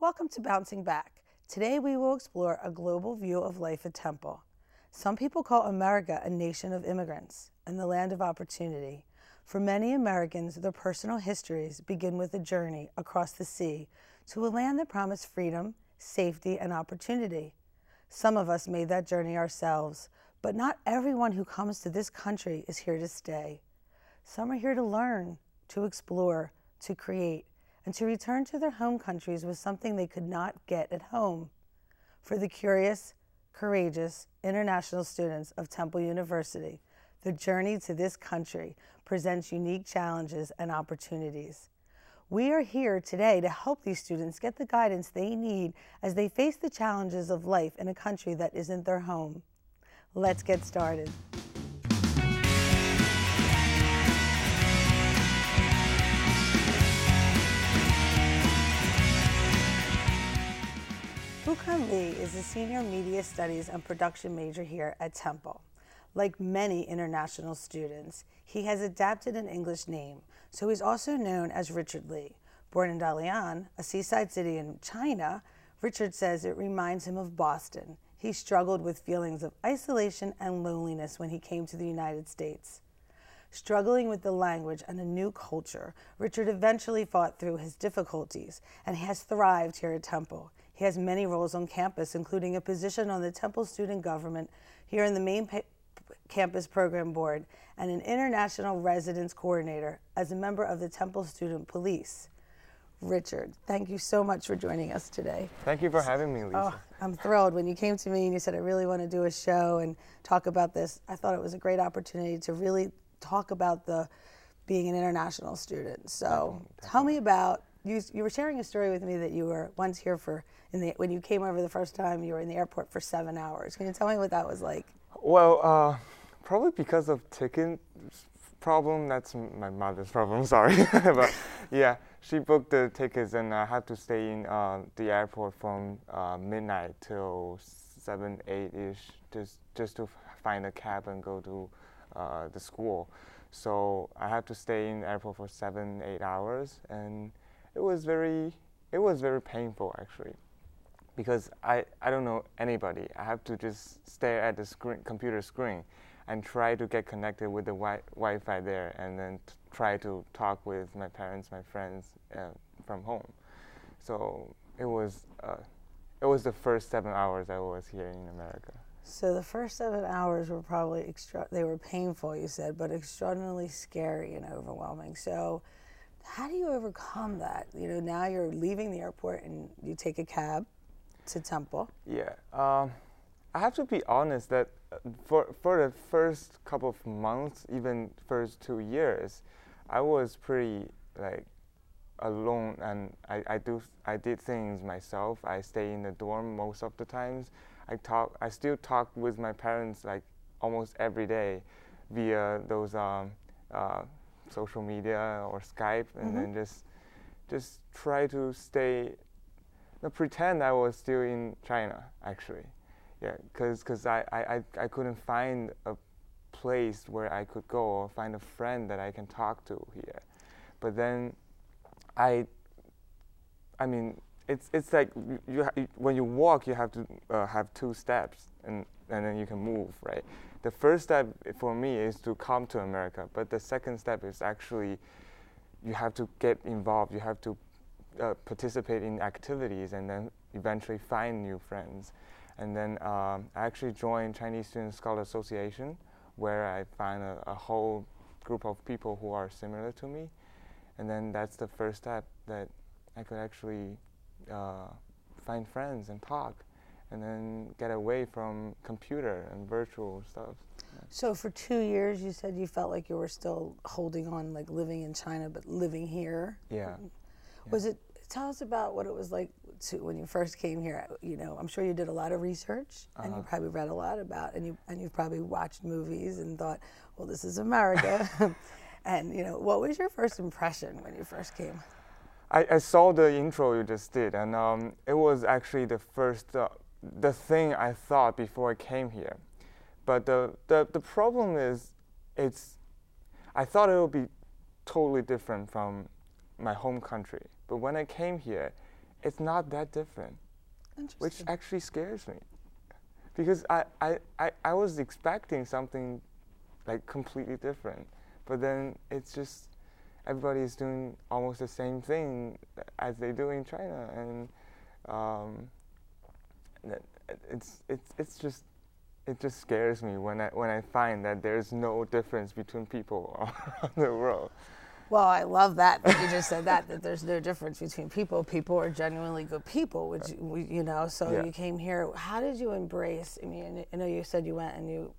Welcome to Bouncing Back. Today we will explore a global view of life at Temple. Some people call America a nation of immigrants and the land of opportunity. For many Americans, their personal histories begin with a journey across the sea to a land that promised freedom, safety, and opportunity. Some of us made that journey ourselves, but not everyone who comes to this country is here to stay. Some are here to learn, to explore, to create, and to return to their home countries was something they could not get at home. For the curious, courageous international students of Temple University, the journey to this country presents unique challenges and opportunities. We are here today to help these students get the guidance they need as they face the challenges of life in a country that isn't their home. Let's get started. Bukan Lee is a senior media studies and production major here at Temple. Like many international students, he has adapted an English name, so he's also known as Richard Lee. Born in Dalian, a seaside city in China, Richard says it reminds him of Boston. He struggled with feelings of isolation and loneliness when he came to the United States. Struggling with the language and a new culture, Richard eventually fought through his difficulties and has thrived here at Temple. He has many roles on campus, including a position on the Temple Student Government here in the main pa- campus program board and an international residence coordinator as a member of the Temple Student Police. Richard, thank you so much for joining us today. Thank you for having me, Lisa. Oh, I'm thrilled. When you came to me and you said, I really want to do a show and talk about this, I thought it was a great opportunity to really talk about the being an international student. So Definitely, tell me about you, you were sharing a story with me that you were once here for the when you came over the first time you were in the airport for seven hours. Can you tell me what that was like? Well, uh, probably because of ticket problem. That's my mother's problem. Sorry, but yeah, she booked the tickets and I had to stay in uh, the airport from uh, midnight till seven, eight ish, just just to find a cab and go to uh, the school. So I had to stay in the airport for seven, eight hours, and it was very, it was very painful actually because I, I don't know anybody. I have to just stare at the screen, computer screen and try to get connected with the wi- Wi-Fi there and then t- try to talk with my parents, my friends uh, from home. So it was, uh, it was the first seven hours I was here in America. So the first seven hours were probably extra. They were painful, you said, but extraordinarily scary and overwhelming. So, how do you overcome that? You know, now you're leaving the airport and you take a cab to Temple. Yeah, um, I have to be honest that uh, for for the first couple of months, even first two years, I was pretty like alone, and I, I do I did things myself. I stay in the dorm most of the times. I talk I still talk with my parents like almost every day via those um, uh, social media or Skype, and Mhm. then just just try to stay no, pretend I was still in China, actually. Yeah, because cause I, I, I- couldn't find a place where I could go or find a friend that I can talk to here. But then I, I mean, it's, it's like you, you, you, when you walk, you have to uh, have two steps and, and then you can move, right? The first step for me is to come to America, but the second step is actually you have to get involved, you have to uh, participate in activities and then eventually find new friends. And then um, I actually joined Chinese Student Scholar Association, where I find a, a whole group of people who are similar to me. And then that's the first step that I could actually uh, find friends and talk, and then get away from computer and virtual stuff. So for two years, you said you felt like you were still holding on, like living in China, but living here. Yeah. Was it? Tell us about what it was like to, when you first came here. You know, I'm sure you did a lot of research, and you Uh-huh. probably read a lot about, and you and you've probably watched movies and thought, well, this is America. and you know, what was your first impression when you first came? I, I saw the intro you just did, and um, it was actually the first, uh, the thing I thought before I came here. But the, the, the problem is, it's, I thought it would be totally different from my home country. But when I came here, it's not that different, which actually scares me. Because I, I, I, I was expecting something like completely different, but then it's just everybody is doing almost the same thing as they do in China, and um, it's it's it's just it just scares me when I when I find that there's no difference between people around the world. Well, I love that that you just said that that there's no difference between people. People are genuinely good people, which you know. So Yeah. you came here. How did you embrace? I mean, I know you said you went and you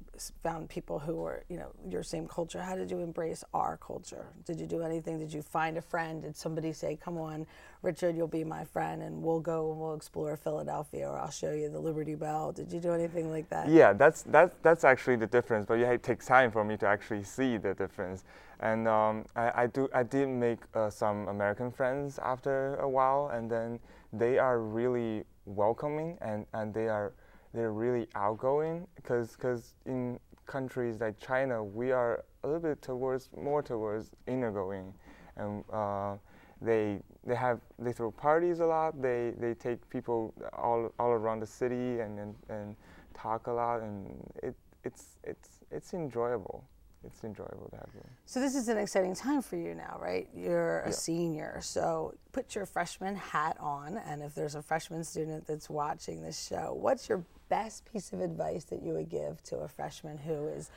found people who were, you know, your same culture. How did you embrace our culture? Did you do anything? Did you find a friend? Did somebody say, "Come on, Richard, you'll be my friend, and we'll go and we'll explore Philadelphia, or I'll show you the Liberty Bell"? Did you do anything like that? Yeah, that's that's that's actually the difference. But yeah, it takes time for me to actually see the difference. And um, I, I do I did make uh, some American friends after a while, and then they are really welcoming and, and they are they're really outgoing because because in countries like China we are a little bit towards more towards inner-going, and uh, they they have they throw parties a lot. They they take people all all around the city and and, and talk a lot, and it it's it's it's enjoyable. It's enjoyable to have them. So this is an exciting time for you now, right? You're a Yeah. senior, so put your freshman hat on, and if there's a freshman student that's watching this show, what's your best piece of advice that you would give to a freshman who is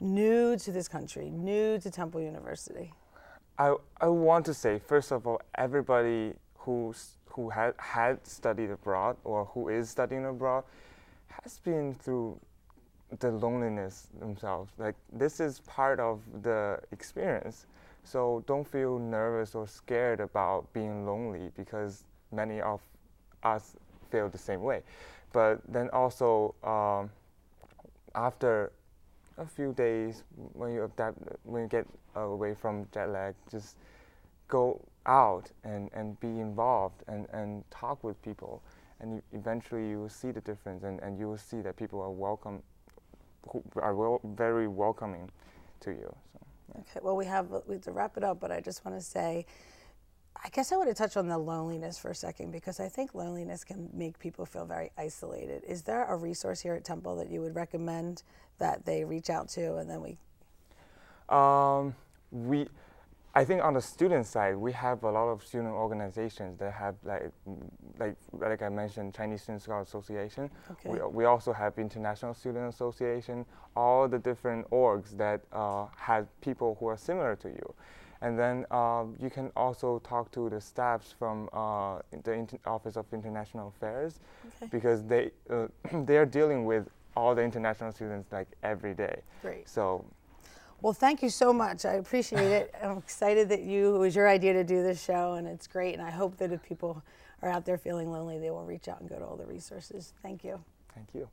new to this country, new to Temple University? I, I want to say first of all, everybody who's who had had studied abroad or who is studying abroad has been through the loneliness themselves. Like this is part of the experience. So don't feel nervous or scared about being lonely because many of us feel the same way. But then also um, after a few days when you adapt when you get away from jet lag just go out and, and be involved and, and talk with people and you, eventually you will see the difference and, and you will see that people are welcome who are wel- very welcoming to you so Okay, well, we have, we have to wrap it up, but I just want to say, I guess I want to touch on the loneliness for a second because I think loneliness can make people feel very isolated. Is there a resource here at Temple that you would recommend that they reach out to and then we Um, we, I think on the student side, we have a lot of student organizations that have like, like, like I mentioned, Chinese Student Scholar Association. Okay. We, we also have International Student Association, all the different orgs that uh, have people who are similar to you. And then um, you can also talk to the staffs from uh, the Office of International Affairs Okay. because they uh, they are dealing with all the international students like every day. Great. So Well, thank you so much. I appreciate it. I'm excited that you it was your idea to do this show, and it's great. And I hope that if people are out there feeling lonely, they will reach out and go to all the resources. Thank you. thank you.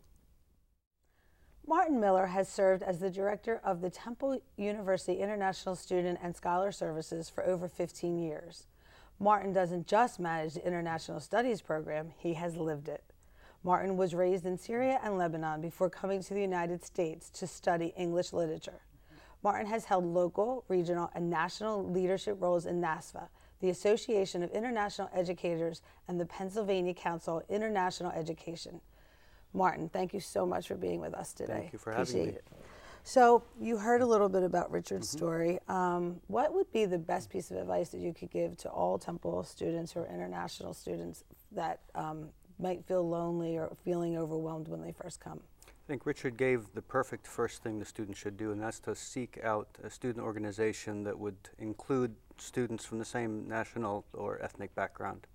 Martin Miller has served as the director of the Temple University International Student and Scholar Services for over 15 years. Martin doesn't just manage the International Studies program, he has lived it. Martin was raised in Syria and Lebanon before coming to the United States to study English literature. Martin has held local, regional, and national leadership roles in NAFSA, the Association of International Educators, and the Pennsylvania Council on International Education. Martin, thank you so much for being with us today. Thank you for having Appreciate me. it. So, you heard a little bit about Richard's story. Um, what would be the best piece of advice that you could give to all Temple students or international students that um, might feel lonely or feeling overwhelmed when they first come? I think Richard gave the perfect first thing the student should do, and that's to seek out a student organization that would include students from the same national or ethnic background.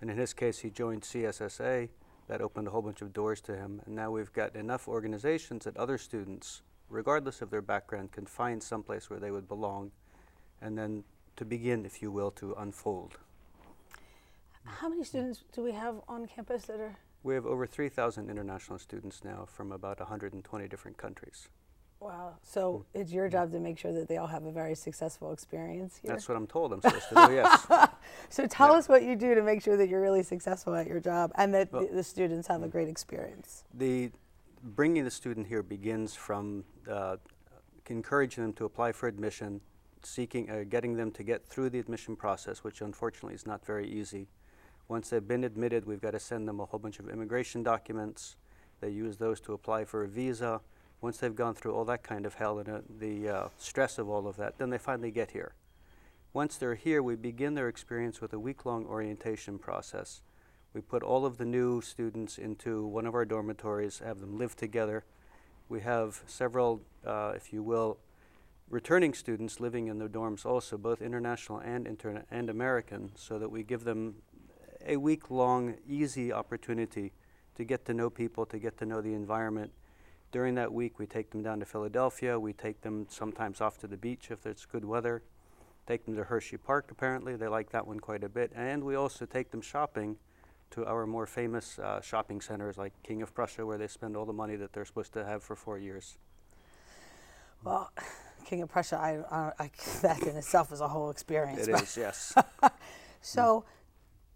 And in his case, he joined CSSA. That opened a whole bunch of doors to him. And now we've got enough organizations that other students, regardless of their background, can find someplace where they would belong. And then to begin, if you will, to unfold. How many students do we have on campus that are? We have over 3,000 international students now from about 120 different countries. Wow. So it's your job to make sure that they all have a very successful experience here. That's what I'm told I'm supposed to do, yes. so tell Yeah. us what you do to make sure that you're really successful at your job and that Well- the, the students have a great experience. The bringing the student here begins from uh, encouraging them to apply for admission, seeking, uh, getting them to get through the admission process, which unfortunately is not very easy. Once they've been admitted, we've got to send them a whole bunch of immigration documents. They use those to apply for a visa. Once they've gone through all that kind of hell and uh, the uh, stress of all of that, then they finally get here. Once they're here, we begin their experience with a week-long orientation process. We put all of the new students into one of our dormitories, have them live together. We have several, uh, if you will, returning students living in the dorms also, both international and, interna- and American, so that we give them a week-long, easy opportunity to get to know people, to get to know the environment. During that week, we take them down to Philadelphia. We take them sometimes off to the beach if it's good weather. Take them to Hershey Park, apparently. They like that one quite a bit. And we also take them shopping to our more famous uh, shopping centers like King of Prussia, where they spend all the money that they're supposed to have for four years. Well, King of Prussia, I, I, I, that in itself is a whole experience. It is, yes. so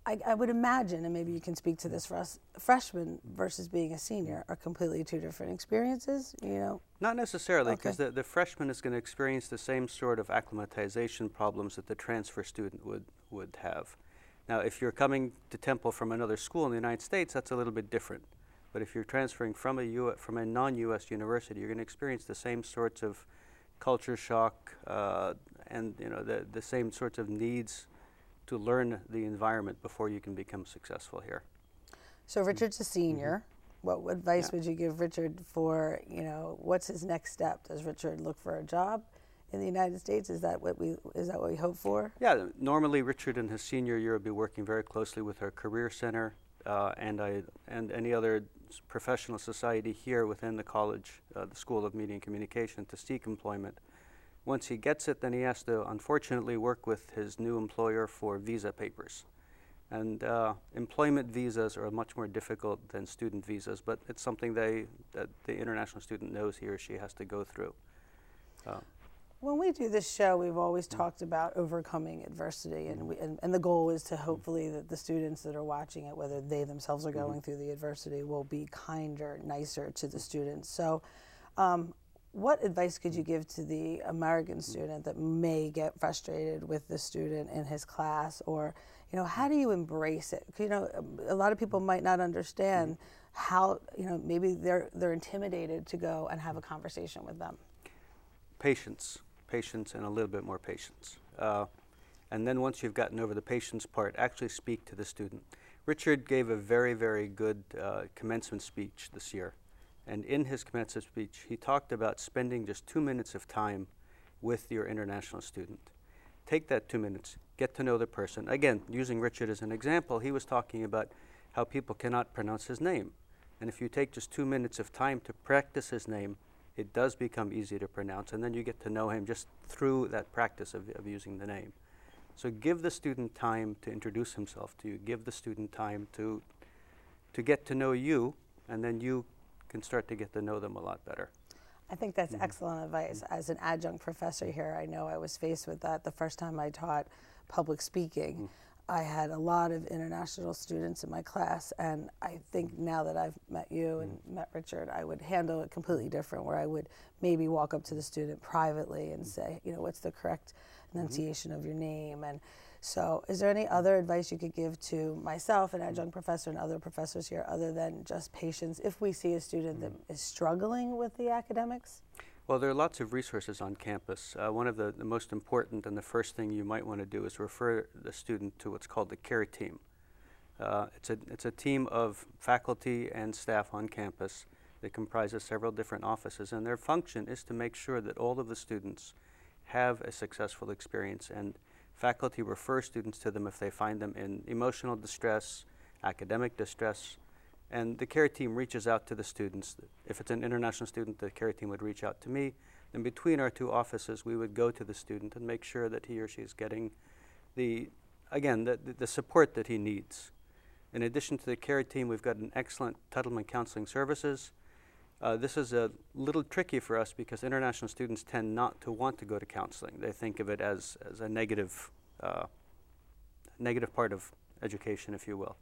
I, I, would imagine, and maybe you can speak to this for us, freshman versus being a senior are completely two different experiences, you know? Not necessarily, because okay. the, the freshman is going to experience the same sort of acclimatization problems that the transfer student would, would have. Now, if you're coming to Temple from another school in the United States, that's a little bit different. But if you're transferring from a, U- from a non-U.S. university, you're going to experience the same sorts of culture shock uh, and you know the, the same sorts of needs to learn the environment before you can become successful here. So Richard's a senior. Mm-hmm. What advice yeah. would you give Richard for, you know, what's his next step? Does Richard look for a job in the United States? Is that what we is that what we hope for? Yeah, normally Richard in his senior year will be working very closely with our career center uh, and I and any other professional society here within the college, uh, the School of Media and Communication, to seek employment. Once he gets it, then he has to unfortunately work with his new employer for visa papers. And uh, employment visas are much more difficult than student visas, but it's something they, that the international student knows he or she has to go through. Uh, when we do this show, we've always mm-hmm. talked about overcoming adversity, and, we, and, and, the goal is to hopefully that the students that are watching it, whether they themselves are going mm-hmm. through the adversity, will be kinder, nicer to the students. So, um, what advice could you give to the American student that may get frustrated with the student in his class, or you know, how do you embrace it? You know, a lot of people might not understand how you know maybe they're they're intimidated to go and have a conversation with them. Patience, patience, and a little bit more patience. Uh, and then once you've gotten over the patience part, actually speak to the student. Richard gave a very, very good uh, commencement speech this year. And in his commencement speech, he talked about spending just two minutes of time with your international student. Take that two minutes, get to know the person. Again, using Richard as an example, he was talking about how people cannot pronounce his name. And if you take just two minutes of time to practice his name, it does become easy to pronounce, and then you get to know him just through that practice of, of using the name. So give the student time to introduce himself to you. Give the student time to, to get to know you, and then you can start to get to know them a lot better. I think that's mm-hmm. excellent advice. As an adjunct professor here, I know I was faced with that the first time I taught public speaking. Mm-hmm. I had a lot of international students in my class, and I think now that I've met you and mm-hmm. met Richard, I would handle it completely different. Where I would maybe walk up to the student privately and mm-hmm. say, you know, what's the correct mm-hmm. enunciation of your name, and so, is there any other advice you could give to myself, an adjunct professor, and other professors here, other than just patience if we see a student that is struggling with the academics? Well, there are lots of resources on campus. Uh, one of the, the, most important and the first thing you might want to do is refer the student to what's called the CARE team. Uh, it's, a, it's a team of faculty and staff on campus that comprises several different offices, and their function is to make sure that all of the students have a successful experience and Faculty refer students to them if they find them in emotional distress, academic distress, and the care team reaches out to the students. If it's an international student, the care team would reach out to me. And between our two offices, we would go to the student and make sure that he or she is getting the, again, the, the support that he needs. In addition to the care team, we've got an excellent Tuttleman Counseling Services. Uh, this is a little tricky for us because international students tend not to want to go to counseling. They think of it as, as a negative, uh, negative part of education, if you will.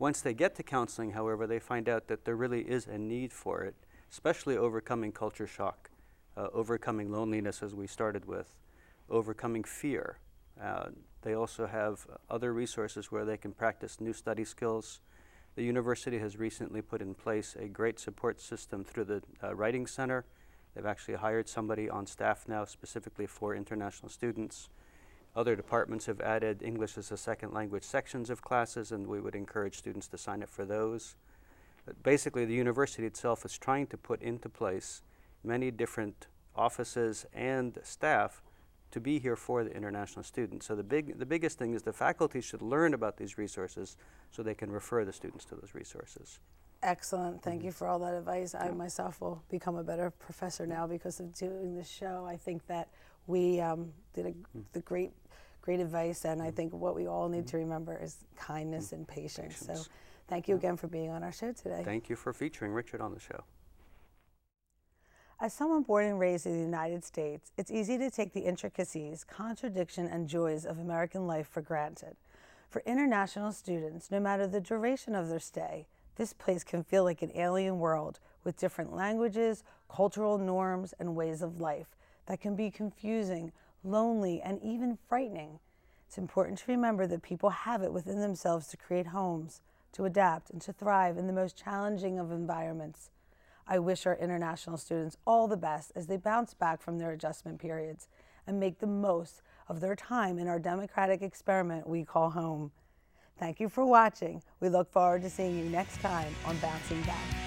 Once they get to counseling, however, they find out that there really is a need for it, especially overcoming culture shock, uh, overcoming loneliness, as we started with, overcoming fear. Uh, they also have other resources where they can practice new study skills. The university has recently put in place a great support system through the uh, Writing Center. They've actually hired somebody on staff now specifically for international students. Other departments have added English as a second language sections of classes, and we would encourage students to sign up for those. But basically, the university itself is trying to put into place many different offices and staff to be here for the international students. So the, big, the biggest thing is the faculty should learn about these resources so they can refer the students to those resources. Excellent. Thank you for all that advice. I myself will become a better professor now because of doing this show. I think that we um, did a, mm. the great, great advice, and I mm. think what we all need mm. to remember is kindness and patience. patience. So, thank you again for being on our show today. Thank you for featuring Richard on the show. As someone born and raised in the United States, it's easy to take the intricacies, contradiction, and joys of American life for granted. For international students, no matter the duration of their stay, this place can feel like an alien world with different languages, cultural norms, and ways of life that can be confusing, lonely, and even frightening. It's important to remember that people have it within themselves to create homes, to adapt, and to thrive in the most challenging of environments. I wish our international students all the best as they bounce back from their adjustment periods and make the most of their time in our democratic experiment we call home. Thank you for watching. We look forward to seeing you next time on Bouncing Back.